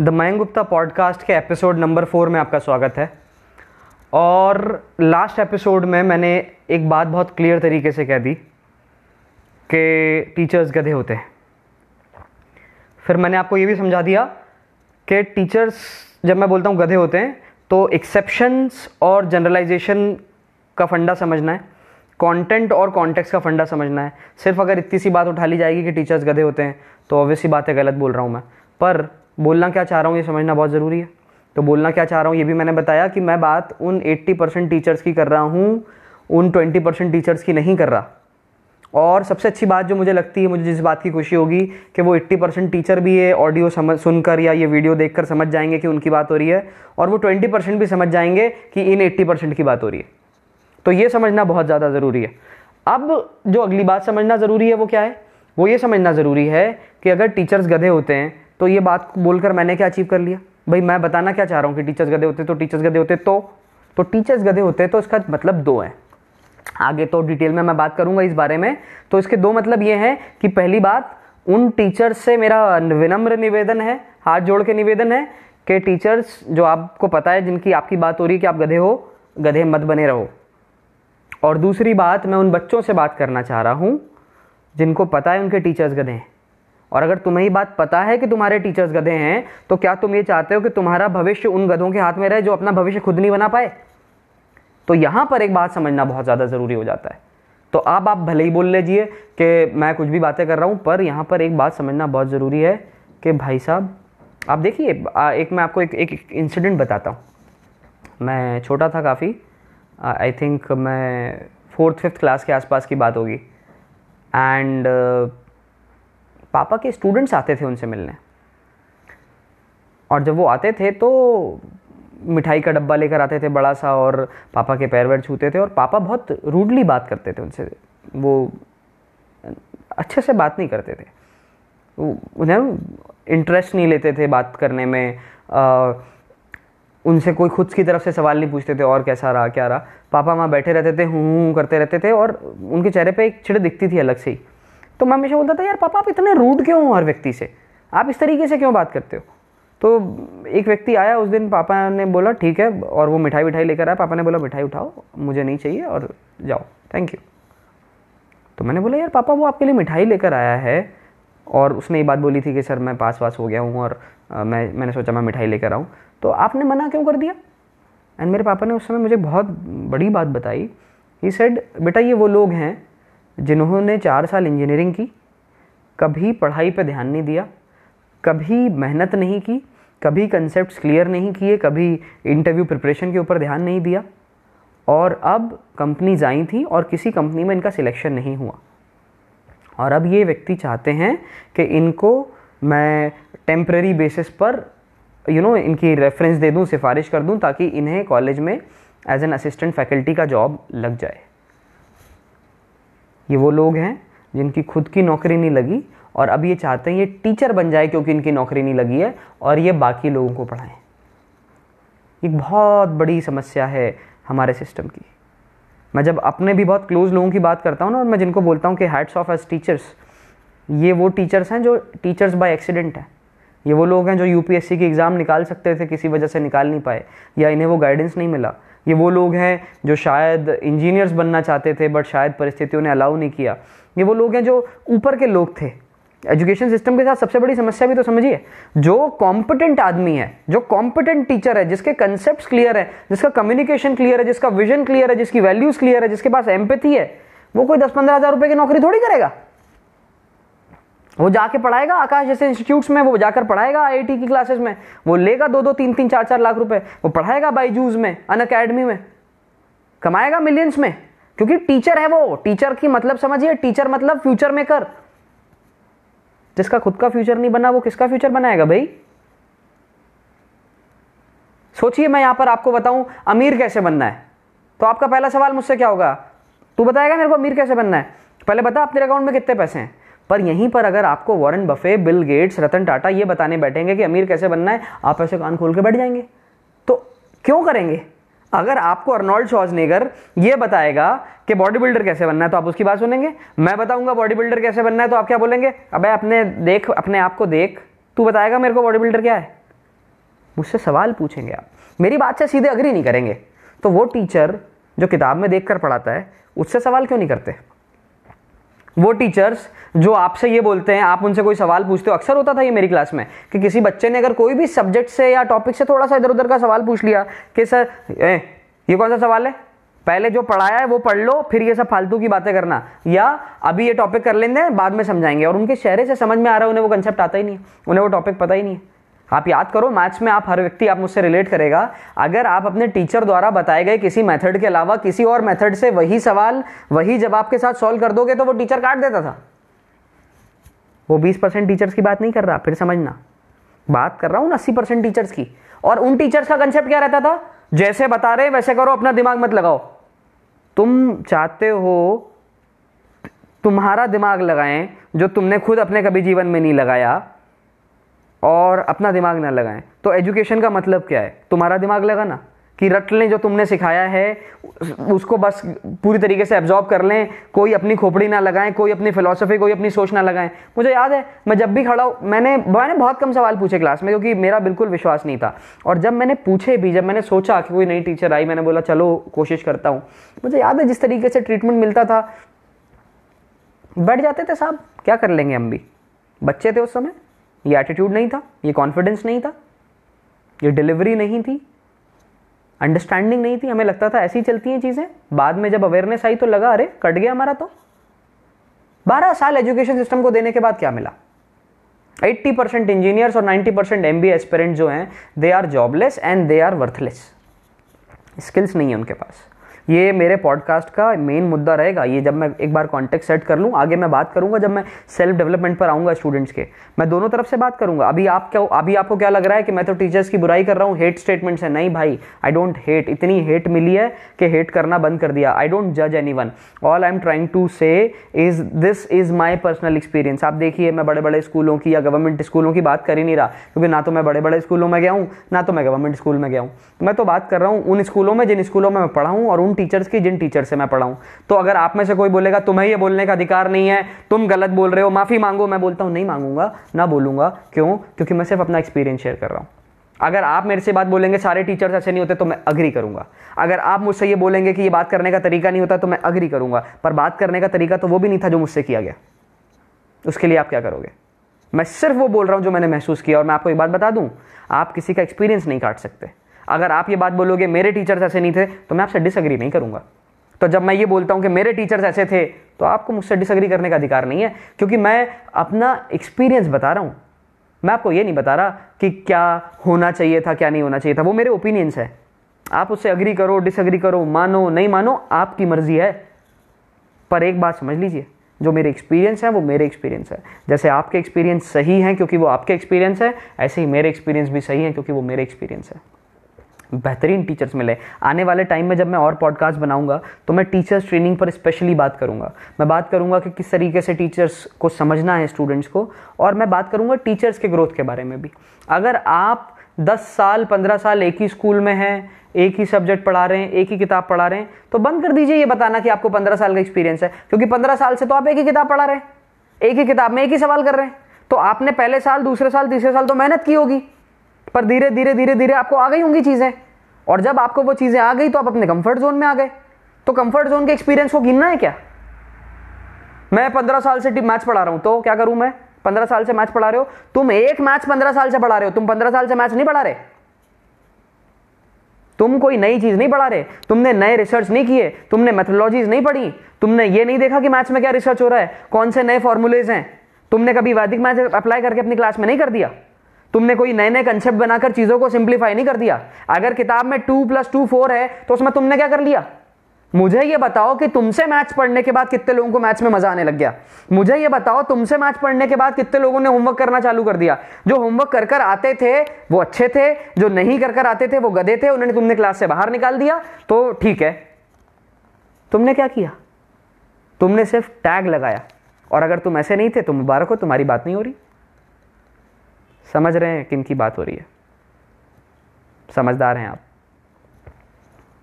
The Mayank Gupta podcast के episode number four में आपका स्वागत है। और लास्ट एपिसोड में मैंने एक बात बहुत क्लियर तरीके से कह दी कि टीचर्स गधे होते हैं। फिर मैंने आपको ये भी समझा दिया कि टीचर्स जब मैं बोलता हूँ गधे होते हैं तो एक्सेप्शंस और जनरलाइजेशन का फंडा समझना है कंटेंट और कॉन्टेक्स्ट का फंडा समझना है। सिर्फ़ अगर इतनी सी बात उठा ली जाएगी कि टीचर्स गधे होते हैं तो ऑब्वियसली बात गलत बोल रहा हूँ मैं। पर बोलना क्या चाह रहा हूँ ये समझना बहुत ज़रूरी है। तो बोलना क्या चाह रहा हूँ ये भी मैंने बताया कि मैं बात उन 80 परसेंट टीचर्स की कर रहा हूँ, उन 20 परसेंट टीचर्स की नहीं कर रहा। और सबसे अच्छी बात जो मुझे लगती है, मुझे जिस बात की खुशी होगी कि वो 80 परसेंट टीचर भी ये ऑडियो समझ, सुनकर या ये वीडियो देखकर समझ जाएँगे कि उनकी बात हो रही है और वो 20 परसेंट भी समझ जाएँगे कि इन 80 परसेंट की बात हो रही है। तो ये समझना बहुत ज़्यादा ज़रूरी है। अब जो अगली बात समझना ज़रूरी है वो क्या है? वो ये समझना ज़रूरी है कि अगर टीचर्स गधे होते हैं तो ये बात बोलकर मैंने क्या अचीव कर लिया? भाई, मैं बताना क्या चाह रहा हूँ कि टीचर्स गधे होते तो टीचर्स गधे होते तो? तो टीचर्स गधे होते तो इसका मतलब दो है। आगे तो डिटेल में मैं बात करूँगा इस बारे में। तो इसके दो मतलब ये हैं कि पहली बात, उन टीचर्स से मेरा विनम्र निवेदन है, हाथ जोड़ के निवेदन है कि टीचर्स जो आपको पता है, जिनकी आपकी बात हो रही है कि आप गधे हो, गधे मत बने रहो। और दूसरी बात, मैं उन बच्चों से बात करना चाह रहा हूँ, जिनको पता है उनके टीचर्स गधे हैं। और अगर तुम्हें ही बात पता है कि तुम्हारे टीचर्स गधे हैं तो क्या तुम ये चाहते हो कि तुम्हारा भविष्य उन गधों के हाथ में रहे जो अपना भविष्य खुद नहीं बना पाए? तो यहाँ पर एक बात समझना बहुत ज़्यादा ज़रूरी हो जाता है। तो अब आप भले ही बोल लीजिए कि मैं कुछ भी बातें कर रहा हूँ पर यहाँ पर एक बात समझना बहुत ज़रूरी है कि भाई साहब आप देखिए एक मैं आपको एक एक इंसिडेंट बताता हूँ। मैं छोटा था काफ़ी आई थिंक मैं फोर्थ फिफ्थ क्लास के आसपास की बात होगी। एंड uh, पापा के स्टूडेंट्स आते थे उनसे मिलने। और जब वो आते थे तो मिठाई का डब्बा लेकर आते थे बड़ा सा और पापा के पैर वैर छूते थे और पापा बहुत रूडली बात करते थे उनसे। वो अच्छे से बात नहीं करते थे। उन्हें इंटरेस्ट नहीं लेते थे बात करने में। आ, उनसे कोई खुद की तरफ़ से सवाल नहीं पूछते थे और कैसा रहा क्या रहा। पापा वहाँ बैठे रहते थे हूँ करते रहते थे और उनके चेहरे पे एक छिड़ दिखती थी अलग से ही। तो मैं हमेशा बोलता था यार पापा आप इतने रूड क्यों हो हर व्यक्ति से? आप इस तरीके से क्यों बात करते हो? तो एक व्यक्ति आया उस दिन पापा ने बोला ठीक है और वो मिठाई विठाई लेकर आया। पापा ने बोला मिठाई उठाओ मुझे नहीं चाहिए और जाओ। थैंक यू तो मैंने बोला यार पापा वो आपके लिए मिठाई लेकर आया है। और उसने ये बात बोली थी कि सर मैं पास पास हो गया हूँ और आ, मैं मैंने सोचा मैं मिठाई लेकर आऊँ। तो आपने मना क्यों कर दिया? एंड मेरे पापा ने उस समय मुझे बहुत बड़ी बात बताई। ही सेड बेटा ये वो लोग हैं जिन्होंने चार साल इंजीनियरिंग की कभी पढ़ाई पर ध्यान नहीं दिया कभी मेहनत नहीं की कभी कंसेप्ट क्लियर नहीं किए कभी इंटरव्यू प्रिपरेशन के ऊपर ध्यान नहीं दिया और अब कंपनीज़ आई थी और किसी कंपनी में इनका सिलेक्शन नहीं हुआ। और अब ये व्यक्ति चाहते हैं कि इनको मैं टेम्प्रेरी बेसिस पर यू you नो know, इनकी रेफरेंस दे दूँ सिफारिश कर दूँ ताकि इन्हें कॉलेज में एज एन असिस्टेंट फैकल्टी का जॉब लग जाए। ये वो लोग हैं जिनकी खुद की नौकरी नहीं लगी और अब ये चाहते हैं ये टीचर बन जाए क्योंकि इनकी नौकरी नहीं लगी है और ये बाकी लोगों को पढ़ाएँ। एक बहुत बड़ी समस्या है हमारे सिस्टम की। मैं जब अपने भी बहुत क्लोज लोगों की बात करता हूँ ना और मैं जिनको बोलता हूँ कि हैड्स ऑफ़ एज टीचर्स ये वो टीचर्स हैं जो टीचर्स बाय एक्सीडेंट हैं। ये वो लोग हैं जो यूपीएससी की एग्ज़ाम निकाल सकते थे, किसी वजह से निकाल नहीं पाए या इन्हें वो गाइडेंस नहीं मिला। ये वो लोग हैं जो शायद इंजीनियर्स बनना चाहते थे बट शायद परिस्थितियों ने अलाउ नहीं किया। ये वो लोग हैं जो ऊपर के लोग थे। एजुकेशन सिस्टम के साथ सबसे बड़ी समस्या भी तो समझिए, जो कॉम्पिटेंट आदमी है, जो कॉम्पिटेंट टीचर है, जिसके कंसेप्ट क्लियर है, जिसका कम्युनिकेशन क्लियर है, जिसका विजन क्लियर है, जिसकी वैल्यूज़ क्लियर है, जिसके पास एम्पैथी है, वो कोई दस पंद्रह हज़ार रुपए की नौकरी थोड़ी करेगा। वो जाके पढ़ाएगा, आकाश जैसे इंस्टीट्यूट्स में, वो जाकर पढ़ाएगा आईआईटी की क्लासेस में। वो लेगा दो दो तीन तीन चार चार लाख रुपए। वो पढ़ाएगा बाईजूज में अन अकेडमी में। कमाएगा मिलियंस में। क्योंकि टीचर है वो। टीचर की मतलब समझिए टीचर मतलब फ्यूचर मेकर जिसका खुद का फ्यूचर नहीं बना, वो किसका फ्यूचर बनाएगा भाई? सोचिए, मैं यहाँ पर आपको बताऊँ, अमीर कैसे बनना है? तो आपका पहला सवाल मुझसे क्या होगा? तू बताएगा मेरे को अमीर कैसे बनना है? पहले बता, अपने अकाउंट में कितने पैसे हैं? पर यहीं पर अगर आपको Warren Buffett Bill Gates Ratan Tata ये बताने बैठेंगे कि अमीर कैसे बनना है, आप ऐसे कान खोल के बैठ जाएँगे। तो क्यों करेंगे? अगर आपको अर्नोल्ड शॉजनेगर ये बताएगा कि बॉडी बिल्डर कैसे बनना है तो आप उसकी बात सुनेंगे। मैं बताऊँगा बॉडी बिल्डर कैसे बनना है तो आप क्या बोलेंगे? अबे अपने देख, अपने आप को देख, तू बताएगा मेरे को बॉडी बिल्डर क्या है? मुझसे सवाल पूछेंगे आप। मेरी बात से सीधे अग्री नहीं करेंगे। तो वो टीचर जो किताब में देख कर पढ़ाता है, उससे सवाल क्यों नहीं करते? वो टीचर्स जो आपसे ये बोलते हैं आप उनसे कोई सवाल पूछते हो। अक्सर होता था ये मेरी क्लास में कि किसी बच्चे ने अगर कोई भी सब्जेक्ट से या टॉपिक से थोड़ा सा इधर उधर का सवाल पूछ लिया कि सर ए, ये कौन सा सवाल है? पहले जो पढ़ाया है वो पढ़ लो फिर ये सब फालतू की बातें करना। या अभी ये टॉपिक कर लेंगे बाद में समझाएँगे। और उनके चेहरे से समझ में आ रहा है उन्हें वो कंसेप्ट आता ही नहीं है। उन्हें वो टॉपिक पता ही नहीं है। आप याद करो, मैथ्स में आप हर व्यक्ति आप मुझसे रिलेट करेगा। अगर आप अपने टीचर द्वारा बताए गए किसी मेथड के अलावा किसी और मेथड से वही सवाल, वही जवाब के साथ सॉल्व कर दोगे तो वो टीचर काट देता था। वो 20 परसेंट टीचर्स की बात नहीं कर रहा, फिर समझना। बात कर रहा हूँ अस्सी परसेंट टीचर्स की। और उन टीचर्स का कंसेप्ट क्या रहता था? जैसे बता रहे, वैसे करो, अपना दिमाग मत लगाओ। तुम चाहते हो तुम्हारा दिमाग लगाएँ, जो तुमने खुद अपने कभी जीवन में नहीं लगाया। और अपना दिमाग ना लगाएँ। तो एजुकेशन का मतलब क्या है? तुम्हारा दिमाग लगाना कि रट लें जो तुमने सिखाया है, उसको बस पूरी तरीके से एब्जॉर्ब कर लें, कोई अपनी खोपड़ी ना लगाएँ, कोई अपनी फिलोसफी कोई अपनी सोच ना लगाएँ। मुझे याद है, मैं जब भी खड़ा हूँ, मैंने मैंने बहुत कम सवाल पूछे क्लास में क्योंकि मेरा बिल्कुल विश्वास नहीं था। और जब मैंने पूछे भी, जब मैंने सोचा कि कोई नई टीचर आई, मैंने बोला, चलो, कोशिश करता हूँ। मुझे याद है, जिस तरीके से ट्रीटमेंट मिलता था। बैठ जाते थे साहब, क्या कर लेंगे हम भी? बच्चे थे उस समय? ये एटीट्यूड नहीं था, ये कॉन्फिडेंस नहीं था, ये डिलीवरी नहीं थी अंडरस्टैंडिंग नहीं थी। हमें लगता था ऐसी चलती हैं चीज़ें। बाद में जब अवेयरनेस आई तो लगा, अरे, कट गया हमारा तो। बारह साल एजुकेशन सिस्टम को देने के बाद क्या मिला? 80 परसेंट इंजीनियर्स और 90 परसेंट एम बी एस्पेरेंट जो हैं they are jobless and they are worthless skills नहीं है उनके पास। ये मेरे पॉडकास्ट का मेन मुद्दा रहेगा। ये जब मैं एक बार कॉन्टेक्ट सेट कर लूँ, आगे मैं बात करूँगा जब मैं सेल्फ डेवलपमेंट पर आऊँगा स्टूडेंट्स के। मैं दोनों तरफ़ से बात करूँगा। अभी आप क्या, अभी आपको क्या लग रहा है कि मैं तो टीचर्स की बुराई कर रहा हूँ? हेट स्टेटमेंट्स है। नहीं भाई आई डोंट हेट इतनी हेट मिली है कि हेट करना बंद कर दिया। आई डोंट जज anyone all I am trying to say is this is my personal experience आप देखिए, मैं बड़े बड़े स्कूलों की या गवर्नमेंट स्कूलों की बात कर ही नहीं रहा, क्योंकि ना तो मैं बड़े बड़े स्कूलों में गया हूँ, ना तो मैं गवर्नमेंट स्कूल में गया हूँ। मैं तो बात कर रहा हूँ उन स्कूलों में, जिन स्कूलों में मैं पढ़ा हूँ और उन टीचर्स की, जिन टीचर से मैं पढ़ा हूँ तो अगर आप में से कोई बोलेगा, तुम्हें ये बोलने का अधिकार नहीं है, तुम गलत बोल रहे हो, माफ़ी मांगो, मैं बोलता हूँ, नहीं मांगूँगा, ना बोलूँगा, क्यों? क्योंकि मैं सिर्फ़ अपना एक्सपीरियंस शेयर कर रहा हूँ। अगर आप मेरे से बात बोलेंगे, सारे टीचर्स ऐसे नहीं होते तो मैं अग्री करूँगा। अगर आप मुझसे ये बोलेंगे कि ये बात करने का तरीका नहीं होता तो मैं अग्री करूँगा। पर बात करने का तरीका तो वो भी नहीं था जो मुझसे किया गया। उसके लिए आप क्या करोगे? मैं सिर्फ़ वो बोल रहा हूँ जो मैंने महसूस किया, और मैं आपको एक बात बता दूँ, आप किसी का एक्सपीरियंस नहीं काट सकते। अगर आप ये बात बोलोगे, मेरे टीचर्स ऐसे नहीं थे तो मैं आपसे डिसअग्री नहीं करूँगा। तो जब मैं ये बोलता हूँ कि मेरे टीचर्स ऐसे थे तो आपको मुझसे डिसअग्री करने का अधिकार नहीं है, क्योंकि मैं अपना एक्सपीरियंस बता रहा हूँ। मैं आपको ये नहीं बता रहा कि क्या होना चाहिए था, क्या नहीं होना चाहिए था, वो मेरे ओपिनियंस है। आप उससे अग्री करो डिसअग्री करो, मानो, नहीं मानो, आपकी मर्ज़ी है। पर एक बात समझ लीजिए, जो मेरे एक्सपीरियंस है, वो मेरे एक्सपीरियंस है। जैसे आपके एक्सपीरियंस सही हैं क्योंकि वो आपके एक्सपीरियंस है, ऐसे ही मेरे एक्सपीरियंस भी सही हैं क्योंकि वो मेरे एक्सपीरियंस है। बेहतरीन टीचर्स मिले। आने वाले टाइम में जब मैं और पॉडकास्ट बनाऊँगा तो मैं टीचर्स ट्रेनिंग पर स्पेशली बात करूँगा। मैं बात करूँगा कि किस तरीके से टीचर्स को समझना है स्टूडेंट्स को, और मैं बात करूँगा टीचर्स के ग्रोथ के बारे में भी। अगर आप 10 साल 15 साल एक ही स्कूल में हैं, एक ही सब्जेक्ट पढ़ा रहे हैं, एक ही किताब पढ़ा रहे हैं तो बंद कर दीजिए ये बताना कि आपको 15 साल का एक्सपीरियंस है, क्योंकि 15 साल से तो आप एक ही किताब पढ़ा रहे हैं, एक ही किताब में एक ही सवाल कर रहे हैं। तो आपने पहले साल, दूसरे साल, तीसरे साल तो मेहनत की होगी। पर धीरे धीरे धीरे धीरे आपको आ गई होंगी चीज़ें। और जब आपको वो चीज़ें आ गई तो आप अपने कंफर्ट जोन में आ गए। तो कंफर्ट जोन के एक्सपीरियंस को गिनना है क्या? मैं पंद्रह साल से मैच पढ़ा रहा हूँ तो क्या करूँ मैं? पंद्रह साल से मैच पढ़ा रहे हो? तुम एक मैच पंद्रह साल से पढ़ा रहे हो, तुम पंद्रह साल से मैच नहीं पढ़ा रहे। तुम कोई नई चीज़ नहीं पढ़ा रहे। तुमने नए रिसर्च नहीं किए, तुमने मेथोलॉजीज नहीं पढ़ी, तुमने ये नहीं देखा कि मैच में क्या रिसर्च हो रहा है, कौन से नए फॉर्मुलेज हैं। तुमने कभी वैदिक मैच अप्लाई करके अपनी क्लास में नहीं कर दिया। तुमने कोई नए नए कंसेप्ट बनाकर चीज़ों को सिंप्लीफाई नहीं कर दिया। अगर किताब में टू प्लस टू फोर है तो उसमें तुमने क्या कर लिया? मुझे ये बताओ कि तुमसे मैच पढ़ने के बाद कितने लोगों को मैच में मज़ा आने लग गया। मुझे ये बताओ, तुमसे मैच पढ़ने के बाद कितने लोगों ने होमवर्क करना चालू कर दिया। जो होमवर्क कर कर आते थे, वो अच्छे थे, जो नहीं कर कर आते थे, वो गधे थे, उन्होंने तुमने क्लास से बाहर निकाल दिया तो ठीक है। तुमने क्या किया? तुमने सिर्फ़ टैग लगाया। और अगर तुम ऐसे नहीं थे तो मुबारक हो, तुम्हारी बात नहीं हो रही। समझ रहे हैं किन की बात हो रही है। समझदार हैं आप।